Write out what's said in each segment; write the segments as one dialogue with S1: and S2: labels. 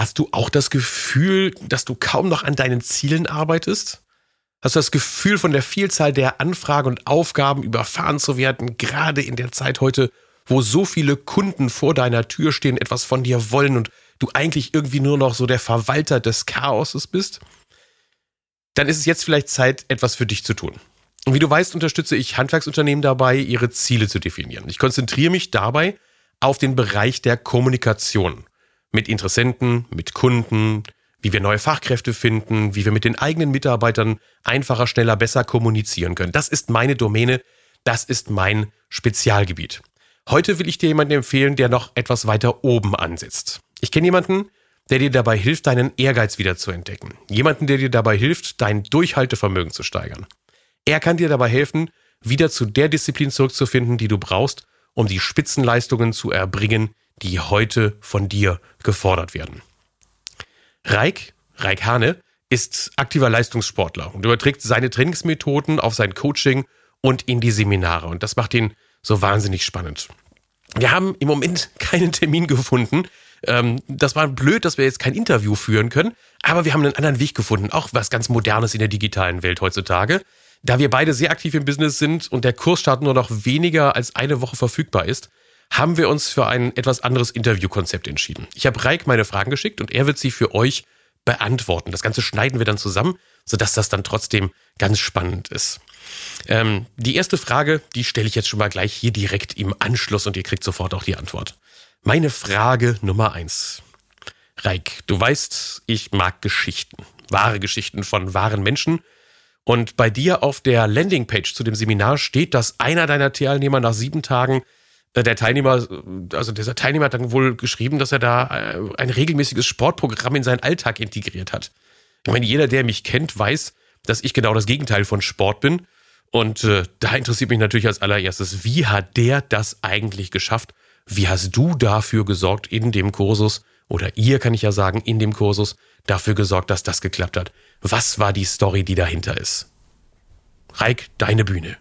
S1: Hast du auch das Gefühl, dass du kaum noch an deinen Zielen arbeitest? Hast du das Gefühl, von der Vielzahl der Anfragen und Aufgaben überfahren zu werden, gerade in der Zeit heute, wo so viele Kunden vor deiner Tür stehen, etwas von dir wollen und du eigentlich irgendwie nur noch so der Verwalter des Chaoses bist? Dann ist es jetzt vielleicht Zeit, etwas für dich zu tun. Und wie du weißt, unterstütze ich Handwerksunternehmen dabei, ihre Ziele zu definieren. Ich konzentriere mich dabei auf den Bereich der Kommunikation mit Interessenten, mit Kunden, wie wir neue Fachkräfte finden, wie wir mit den eigenen Mitarbeitern einfacher, schneller, besser kommunizieren können. Das ist meine Domäne, das ist mein Spezialgebiet. Heute will ich dir jemanden empfehlen, der noch etwas weiter oben ansetzt. Ich kenne jemanden, der dir dabei hilft, deinen Ehrgeiz wieder zu entdecken. Jemanden, der dir dabei hilft, dein Durchhaltevermögen zu steigern. Er kann dir dabei helfen, wieder zu der Disziplin zurückzufinden, die du brauchst, um die Spitzenleistungen zu erbringen, die heute von dir gefordert werden. Reik, Reik Hane, ist aktiver Leistungssportler und überträgt seine Trainingsmethoden auf sein Coaching und in die Seminare. Und das macht ihn so wahnsinnig spannend. Wir haben im Moment keinen Termin gefunden. Ähm, das war blöd, dass wir jetzt kein Interview führen können, aber wir haben einen anderen Weg gefunden, auch was ganz Modernes in der digitalen Welt heutzutage. Da wir beide sehr aktiv im Business sind und der Kursstart nur noch weniger als eine Woche verfügbar ist, haben wir uns für ein etwas anderes Interviewkonzept entschieden. Ich habe Reik meine Fragen geschickt und er wird sie für euch beantworten. Das Ganze schneiden wir dann zusammen, sodass das dann trotzdem ganz spannend ist. Ähm, die erste Frage, die stelle ich jetzt schon mal gleich hier direkt im Anschluss und ihr kriegt sofort auch die Antwort. Meine Frage Nummer eins. Reik, du weißt, ich mag Geschichten. Wahre Geschichten von wahren Menschen. Und bei dir auf der Landingpage zu dem Seminar steht, dass einer deiner Teilnehmer nach sieben Tagen der Teilnehmer, also dieser Teilnehmer hat dann wohl geschrieben, dass er da äh, ein regelmäßiges Sportprogramm in seinen Alltag integriert hat. Ich meine, jeder, der mich kennt, weiß, dass ich genau das Gegenteil von Sport bin. Und äh, da interessiert mich natürlich als allererstes, wie hat der das eigentlich geschafft? Wie hast du dafür gesorgt in dem Kursus, oder ihr kann ich ja sagen, in dem Kursus, dafür gesorgt, dass das geklappt hat? Was war die Story, die dahinter ist? Reik, deine Bühne.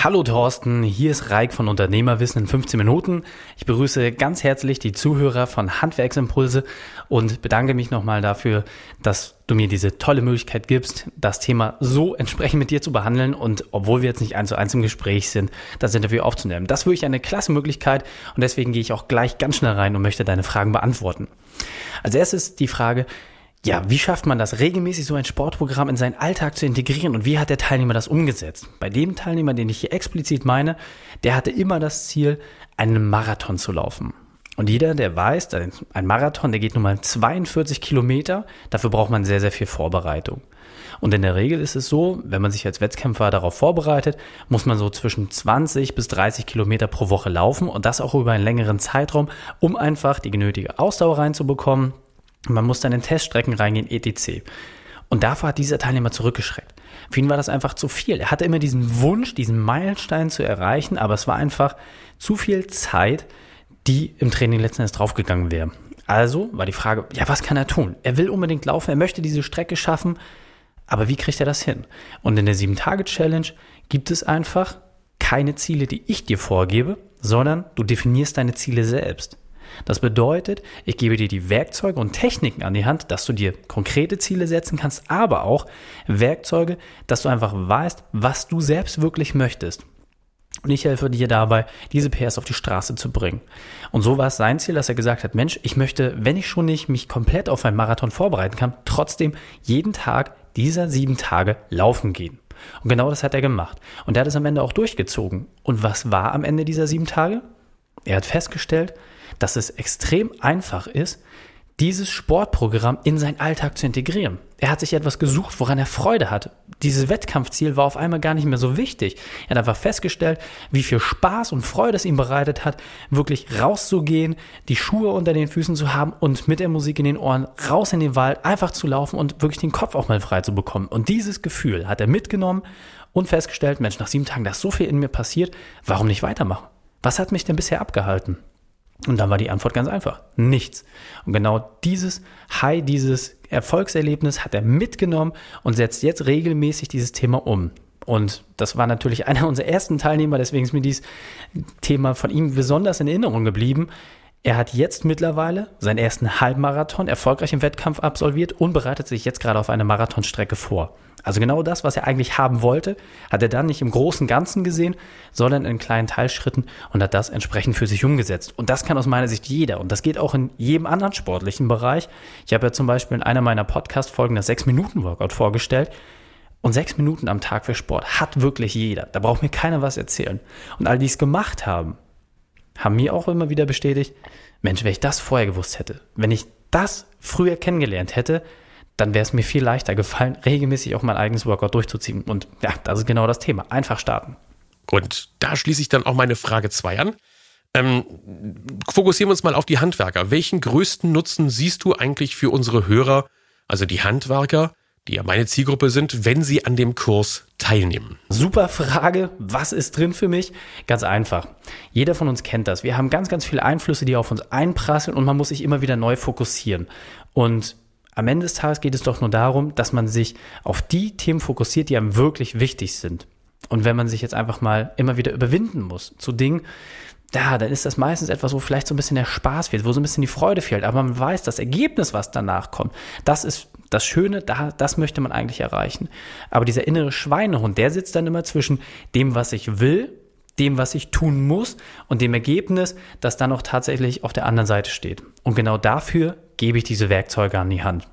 S2: Hallo Thorsten, hier ist Reik von Unternehmerwissen in 15 Minuten. Ich begrüße ganz herzlich die Zuhörer von Handwerksimpulse und bedanke mich nochmal dafür, dass du mir diese tolle Möglichkeit gibst, das Thema so entsprechend mit dir zu behandeln und obwohl wir jetzt nicht eins zu eins im Gespräch sind, das Interview aufzunehmen. Das ist wirklich eine klasse Möglichkeit und deswegen gehe ich auch gleich ganz schnell rein und möchte deine Fragen beantworten. Als erstes die Frage, ja, wie schafft man das, regelmäßig so ein Sportprogramm in seinen Alltag zu integrieren und wie hat der Teilnehmer das umgesetzt? Bei dem Teilnehmer, den ich hier explizit meine, der hatte immer das Ziel, einen Marathon zu laufen. Und jeder, der weiß, ein Marathon, der geht nun mal 42 Kilometer, dafür braucht man sehr, sehr viel Vorbereitung. Und in der Regel ist es so, wenn man sich als Wettkämpfer darauf vorbereitet, muss man so zwischen 20 bis 30 Kilometer pro Woche laufen und das auch über einen längeren Zeitraum, um einfach die genötige Ausdauer reinzubekommen, man muss dann in Teststrecken reingehen, etc. Und davor hat dieser Teilnehmer zurückgeschreckt. Für ihn war das einfach zu viel. Er hatte immer diesen Wunsch, diesen Meilenstein zu erreichen, aber es war einfach zu viel Zeit, die im Training letzten Endes draufgegangen wäre. Also war die Frage, ja, was kann er tun? Er will unbedingt laufen, er möchte diese Strecke schaffen, aber wie kriegt er das hin? Und in der 7-Tage-Challenge gibt es einfach keine Ziele, die ich dir vorgebe, sondern du definierst deine Ziele selbst. Das bedeutet, ich gebe dir die Werkzeuge und Techniken an die Hand, dass du dir konkrete Ziele setzen kannst, aber auch Werkzeuge, dass du einfach weißt, was du selbst wirklich möchtest. Und ich helfe dir dabei, diese PS auf die Straße zu bringen. Und so war es sein Ziel, dass er gesagt hat, Mensch, ich möchte, wenn ich schon nicht mich komplett auf einen Marathon vorbereiten kann, trotzdem jeden Tag dieser sieben Tage laufen gehen. Und genau das hat er gemacht. Und er hat es am Ende auch durchgezogen. Und was war am Ende dieser sieben Tage? Er hat festgestellt, dass es extrem einfach ist, dieses Sportprogramm in seinen Alltag zu integrieren. Er hat sich etwas gesucht, woran er Freude hat. Dieses Wettkampfziel war auf einmal gar nicht mehr so wichtig. Er hat einfach festgestellt, wie viel Spaß und Freude es ihm bereitet hat, wirklich rauszugehen, die Schuhe unter den Füßen zu haben und mit der Musik in den Ohren raus in den Wald einfach zu laufen und wirklich den Kopf auch mal frei zu bekommen. Und dieses Gefühl hat er mitgenommen und festgestellt, Mensch, nach sieben Tagen, da ist so viel in mir passiert, warum nicht weitermachen? Was hat mich denn bisher abgehalten? Und dann war die Antwort ganz einfach. Nichts. Und genau dieses High, dieses Erfolgserlebnis hat er mitgenommen und setzt jetzt regelmäßig dieses Thema um. Und das war natürlich einer unserer ersten Teilnehmer, deswegen ist mir dieses Thema von ihm besonders in Erinnerung geblieben. Er hat jetzt mittlerweile seinen ersten Halbmarathon erfolgreich im Wettkampf absolviert und bereitet sich jetzt gerade auf eine Marathonstrecke vor. Also genau das, was er eigentlich haben wollte, hat er dann nicht im großen Ganzen gesehen, sondern in kleinen Teilschritten und hat das entsprechend für sich umgesetzt. Und das kann aus meiner Sicht jeder. Und das geht auch in jedem anderen sportlichen Bereich. Ich habe ja zum Beispiel in einer meiner Podcast-Folgen das 6-Minuten-Workout vorgestellt. Und sechs Minuten am Tag für Sport hat wirklich jeder. Da braucht mir keiner was erzählen. Und all die es gemacht haben, haben mir auch immer wieder bestätigt, Mensch, wenn ich das vorher gewusst hätte, wenn ich das früher kennengelernt hätte, dann wäre es mir viel leichter gefallen, regelmäßig auch mein eigenes Workout durchzuziehen. Und ja, das ist genau das Thema. Einfach starten.
S1: Und da schließe ich dann auch meine Frage 2 an. Ähm, fokussieren wir uns mal auf die Handwerker. Welchen größten Nutzen siehst du eigentlich für unsere Hörer, also die Handwerker, die ja meine Zielgruppe sind, wenn sie an dem Kurs teilnehmen?
S2: Super Frage. Was ist drin für mich? Ganz einfach. Jeder von uns kennt das. Wir haben ganz, ganz viele Einflüsse, die auf uns einprasseln und man muss sich immer wieder neu fokussieren. Und am Ende des Tages geht es doch nur darum, dass man sich auf die Themen fokussiert, die einem wirklich wichtig sind. Und wenn man sich jetzt einfach mal immer wieder überwinden muss zu Dingen, ja, dann ist das meistens etwas, wo vielleicht so ein bisschen der Spaß fehlt, wo so ein bisschen die Freude fehlt. Aber man weiß, das Ergebnis, was danach kommt, das ist das Schöne, da, das möchte man eigentlich erreichen. Aber dieser innere Schweinehund, der sitzt dann immer zwischen dem, was ich will, dem, was ich tun muss und dem Ergebnis, das dann auch tatsächlich auf der anderen Seite steht. Und genau dafür gebe ich diese Werkzeuge an die Hand.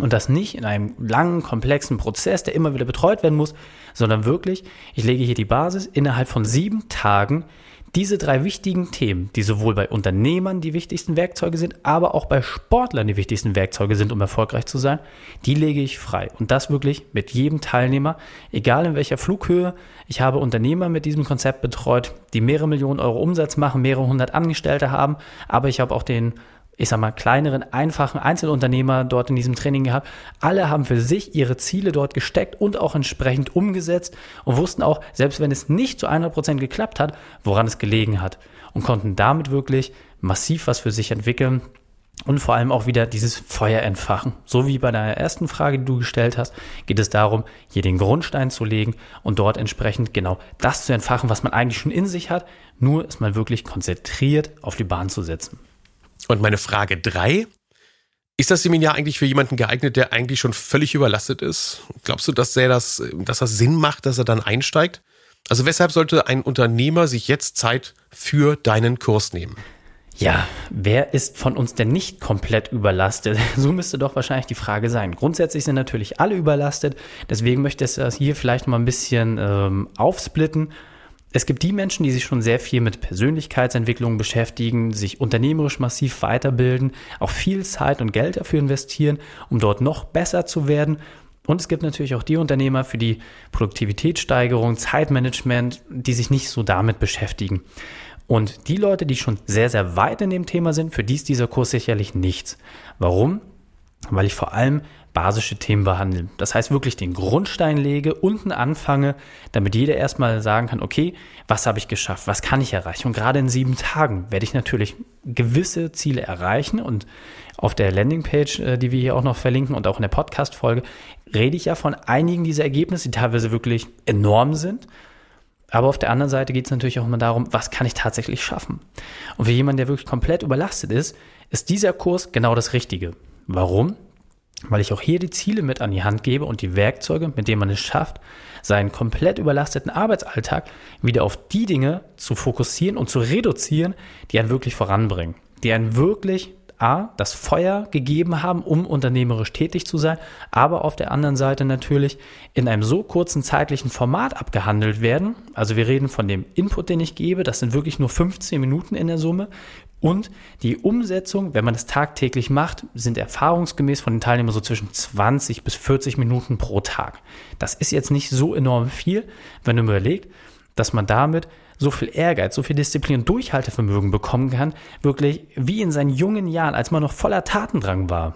S2: Und das nicht in einem langen, komplexen Prozess, der immer wieder betreut werden muss, sondern wirklich, ich lege hier die Basis innerhalb von sieben Tagen diese drei wichtigen Themen, die sowohl bei Unternehmern die wichtigsten Werkzeuge sind, aber auch bei Sportlern die wichtigsten Werkzeuge sind, um erfolgreich zu sein, die lege ich frei. Und das wirklich mit jedem Teilnehmer, egal in welcher Flughöhe. Ich habe Unternehmer mit diesem Konzept betreut, die mehrere Millionen Euro Umsatz machen, mehrere hundert Angestellte haben, aber ich habe auch den ich sag mal, kleineren, einfachen Einzelunternehmer dort in diesem Training gehabt. Alle haben für sich ihre Ziele dort gesteckt und auch entsprechend umgesetzt und wussten auch, selbst wenn es nicht zu 100 Prozent geklappt hat, woran es gelegen hat und konnten damit wirklich massiv was für sich entwickeln und vor allem auch wieder dieses Feuer entfachen. So wie bei deiner ersten Frage, die du gestellt hast, geht es darum, hier den Grundstein zu legen und dort entsprechend genau das zu entfachen, was man eigentlich schon in sich hat, nur es mal wirklich konzentriert auf die Bahn zu setzen.
S1: Und meine Frage drei: Ist das Seminar eigentlich für jemanden geeignet, der eigentlich schon völlig überlastet ist? Glaubst du, dass, der das, dass das Sinn macht, dass er dann einsteigt? Also weshalb sollte ein Unternehmer sich jetzt Zeit für deinen Kurs nehmen?
S2: Ja, wer ist von uns denn nicht komplett überlastet? So müsste doch wahrscheinlich die Frage sein. Grundsätzlich sind natürlich alle überlastet. Deswegen möchte ich das hier vielleicht mal ein bisschen ähm, aufsplitten es gibt die Menschen, die sich schon sehr viel mit Persönlichkeitsentwicklung beschäftigen, sich unternehmerisch massiv weiterbilden, auch viel Zeit und Geld dafür investieren, um dort noch besser zu werden. Und es gibt natürlich auch die Unternehmer für die Produktivitätssteigerung, Zeitmanagement, die sich nicht so damit beschäftigen. Und die Leute, die schon sehr, sehr weit in dem Thema sind, für die ist dieser Kurs sicherlich nichts. Warum? Weil ich vor allem basische Themen behandeln. Das heißt wirklich den Grundstein lege, unten anfange, damit jeder erstmal sagen kann, okay, was habe ich geschafft, was kann ich erreichen? Und gerade in sieben Tagen werde ich natürlich gewisse Ziele erreichen und auf der Landingpage, äh, die wir hier auch noch verlinken und auch in der Podcast-Folge, rede ich ja von einigen dieser Ergebnisse, die teilweise wirklich enorm sind. Aber auf der anderen Seite geht es natürlich auch immer darum, was kann ich tatsächlich schaffen? Und für jemanden, der wirklich komplett überlastet ist, ist dieser Kurs genau das Richtige. Warum? weil ich auch hier die Ziele mit an die Hand gebe und die Werkzeuge, mit denen man es schafft, seinen komplett überlasteten Arbeitsalltag wieder auf die Dinge zu fokussieren und zu reduzieren, die einen wirklich voranbringen, die einen wirklich A, das Feuer gegeben haben, um unternehmerisch tätig zu sein, aber auf der anderen Seite natürlich in einem so kurzen zeitlichen Format abgehandelt werden. Also wir reden von dem Input, den ich gebe, das sind wirklich nur 15 Minuten in der Summe. Und die Umsetzung, wenn man es tagtäglich macht, sind erfahrungsgemäß von den Teilnehmern so zwischen 20 bis 40 Minuten pro Tag. Das ist jetzt nicht so enorm viel, wenn du überlegst, dass man damit so viel Ehrgeiz, so viel Disziplin und Durchhaltevermögen bekommen kann, wirklich wie in seinen jungen Jahren, als man noch voller Tatendrang war.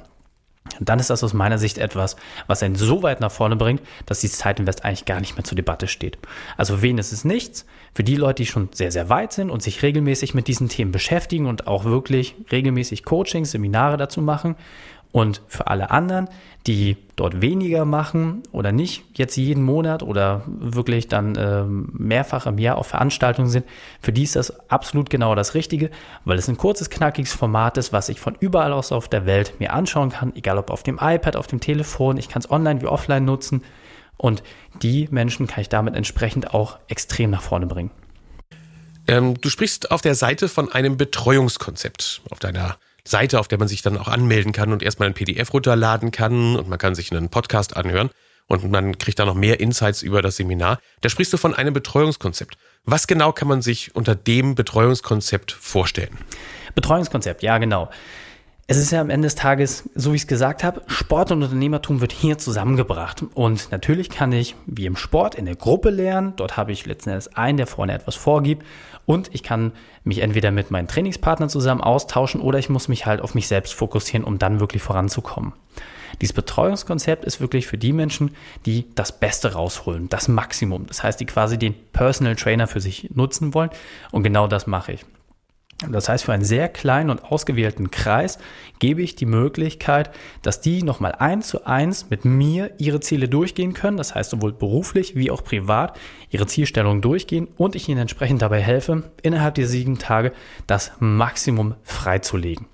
S2: dann ist das aus meiner Sicht etwas, was einen so weit nach vorne bringt, dass die Zeitinvest eigentlich gar nicht mehr zur Debatte steht. Also wen ist es nichts? Für die Leute, die schon sehr, sehr weit sind und sich regelmäßig mit diesen Themen beschäftigen und auch wirklich regelmäßig Coachings, Seminare dazu machen. Und für alle anderen, die dort weniger machen oder nicht jetzt jeden Monat oder wirklich dann äh, mehrfach im Jahr auf Veranstaltungen sind, für die ist das absolut genau das Richtige, weil es ein kurzes, knackiges Format ist, was ich von überall aus auf der Welt mir anschauen kann, egal ob auf dem iPad, auf dem Telefon, ich kann es online wie offline nutzen und die Menschen kann ich damit entsprechend auch extrem nach vorne bringen.
S1: Ähm, du sprichst auf der Seite von einem Betreuungskonzept auf deiner Seite, auf der man sich dann auch anmelden kann und erstmal ein PDF runterladen kann und man kann sich einen Podcast anhören und man kriegt da noch mehr Insights über das Seminar. Da sprichst du von einem Betreuungskonzept. Was genau kann man sich unter dem Betreuungskonzept vorstellen?
S2: Betreuungskonzept, ja genau. Es ist ja am Ende des Tages, so wie ich es gesagt habe, Sport und Unternehmertum wird hier zusammengebracht. Und natürlich kann ich, wie im Sport, in der Gruppe lernen. Dort habe ich letzten Endes einen, der vorne etwas vorgibt. Und ich kann mich entweder mit meinen Trainingspartnern zusammen austauschen oder ich muss mich halt auf mich selbst fokussieren, um dann wirklich voranzukommen. Dieses Betreuungskonzept ist wirklich für die Menschen, die das Beste rausholen, das Maximum. Das heißt, die quasi den Personal Trainer für sich nutzen wollen. Und genau das mache ich. Das heißt, für einen sehr kleinen und ausgewählten Kreis gebe ich die Möglichkeit, dass die nochmal eins zu eins mit mir ihre Ziele durchgehen können. Das heißt, sowohl beruflich wie auch privat ihre Zielstellung durchgehen und ich ihnen entsprechend dabei helfe, innerhalb der sieben Tage das Maximum freizulegen.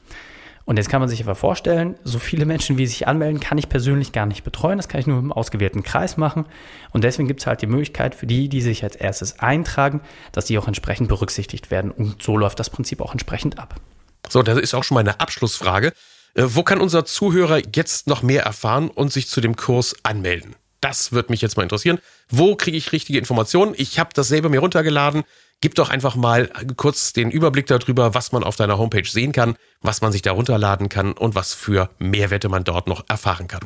S2: Und jetzt kann man sich aber vorstellen, so viele Menschen, wie sich anmelden, kann ich persönlich gar nicht betreuen. Das kann ich nur im ausgewählten Kreis machen. Und deswegen gibt es halt die Möglichkeit für die, die sich als erstes eintragen, dass die auch entsprechend berücksichtigt werden. Und so läuft das Prinzip auch entsprechend ab.
S1: So, das ist auch schon meine Abschlussfrage. Äh, wo kann unser Zuhörer jetzt noch mehr erfahren und sich zu dem Kurs anmelden? Das wird mich jetzt mal interessieren. Wo kriege ich richtige Informationen? Ich habe das selber mir runtergeladen. Gib doch einfach mal kurz den Überblick darüber, was man auf deiner Homepage sehen kann, was man sich da runterladen kann und was für Mehrwerte man dort noch erfahren kann.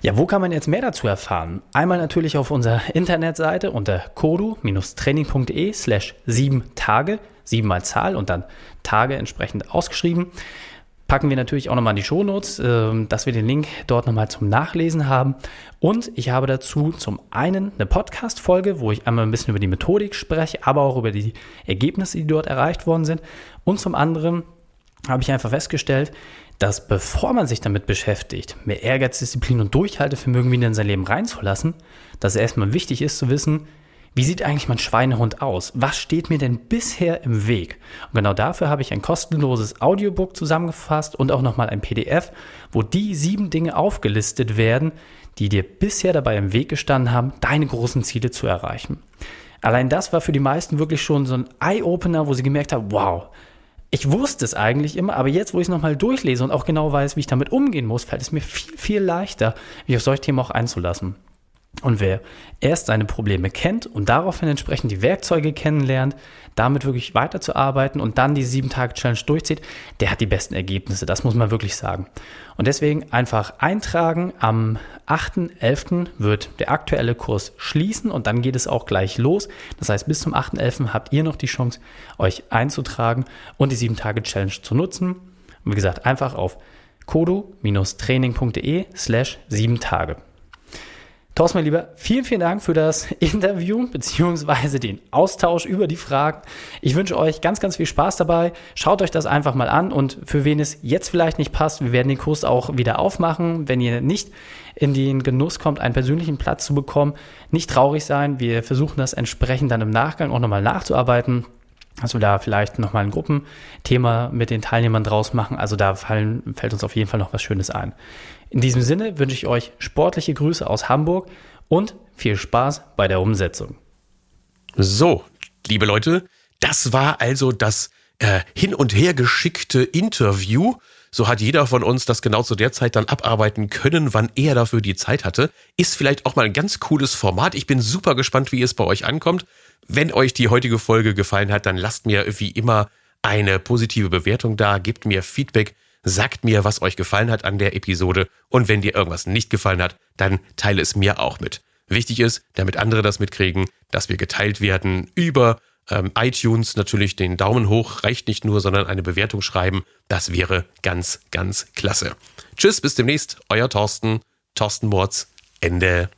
S2: Ja, wo kann man jetzt mehr dazu erfahren? Einmal natürlich auf unserer Internetseite unter kodu-training.de slash sieben Tage, siebenmal Zahl und dann Tage entsprechend ausgeschrieben packen wir natürlich auch nochmal in die Shownotes, äh, dass wir den Link dort nochmal zum Nachlesen haben. Und ich habe dazu zum einen eine Podcast-Folge, wo ich einmal ein bisschen über die Methodik spreche, aber auch über die Ergebnisse, die dort erreicht worden sind. Und zum anderen habe ich einfach festgestellt, dass bevor man sich damit beschäftigt, mehr Ehrgeiz, Disziplin und Durchhaltevermögen wieder in sein Leben reinzulassen, dass es erstmal wichtig ist zu wissen, wie sieht eigentlich mein Schweinehund aus? Was steht mir denn bisher im Weg? Und genau dafür habe ich ein kostenloses Audiobook zusammengefasst und auch nochmal ein PDF, wo die sieben Dinge aufgelistet werden, die dir bisher dabei im Weg gestanden haben, deine großen Ziele zu erreichen. Allein das war für die meisten wirklich schon so ein Eye-Opener, wo sie gemerkt haben, wow, ich wusste es eigentlich immer, aber jetzt, wo ich es nochmal durchlese und auch genau weiß, wie ich damit umgehen muss, fällt es mir viel, viel leichter, mich auf solche Themen auch einzulassen. Und wer erst seine Probleme kennt und daraufhin entsprechend die Werkzeuge kennenlernt, damit wirklich weiterzuarbeiten und dann die 7-Tage-Challenge durchzieht, der hat die besten Ergebnisse. Das muss man wirklich sagen. Und deswegen einfach eintragen. Am 8.11. wird der aktuelle Kurs schließen und dann geht es auch gleich los. Das heißt, bis zum 8.11. habt ihr noch die Chance, euch einzutragen und die 7-Tage-Challenge zu nutzen. Und wie gesagt, einfach auf kodo-training.de slash 7 Tage. Thorsten, mein Lieber, vielen, vielen Dank für das Interview beziehungsweise den Austausch über die Fragen. Ich wünsche euch ganz, ganz viel Spaß dabei. Schaut euch das einfach mal an und für wen es jetzt vielleicht nicht passt, wir werden den Kurs auch wieder aufmachen. Wenn ihr nicht in den Genuss kommt, einen persönlichen Platz zu bekommen, nicht traurig sein. Wir versuchen das entsprechend dann im Nachgang auch nochmal nachzuarbeiten dass wir da vielleicht nochmal ein Gruppenthema mit den Teilnehmern draus machen. Also da fallen, fällt uns auf jeden Fall noch was Schönes ein. In diesem Sinne wünsche ich euch sportliche Grüße aus Hamburg und viel Spaß bei der Umsetzung.
S1: So, liebe Leute, das war also das äh, hin und her geschickte Interview. So hat jeder von uns das genau zu der Zeit dann abarbeiten können, wann er dafür die Zeit hatte. Ist vielleicht auch mal ein ganz cooles Format. Ich bin super gespannt, wie es bei euch ankommt. Wenn euch die heutige Folge gefallen hat, dann lasst mir wie immer eine positive Bewertung da, gebt mir Feedback Sagt mir, was euch gefallen hat an der Episode und wenn dir irgendwas nicht gefallen hat, dann teile es mir auch mit. Wichtig ist, damit andere das mitkriegen, dass wir geteilt werden über ähm, iTunes. Natürlich den Daumen hoch reicht nicht nur, sondern eine Bewertung schreiben. Das wäre ganz, ganz klasse. Tschüss, bis demnächst. Euer Thorsten. Thorsten Mords. Ende.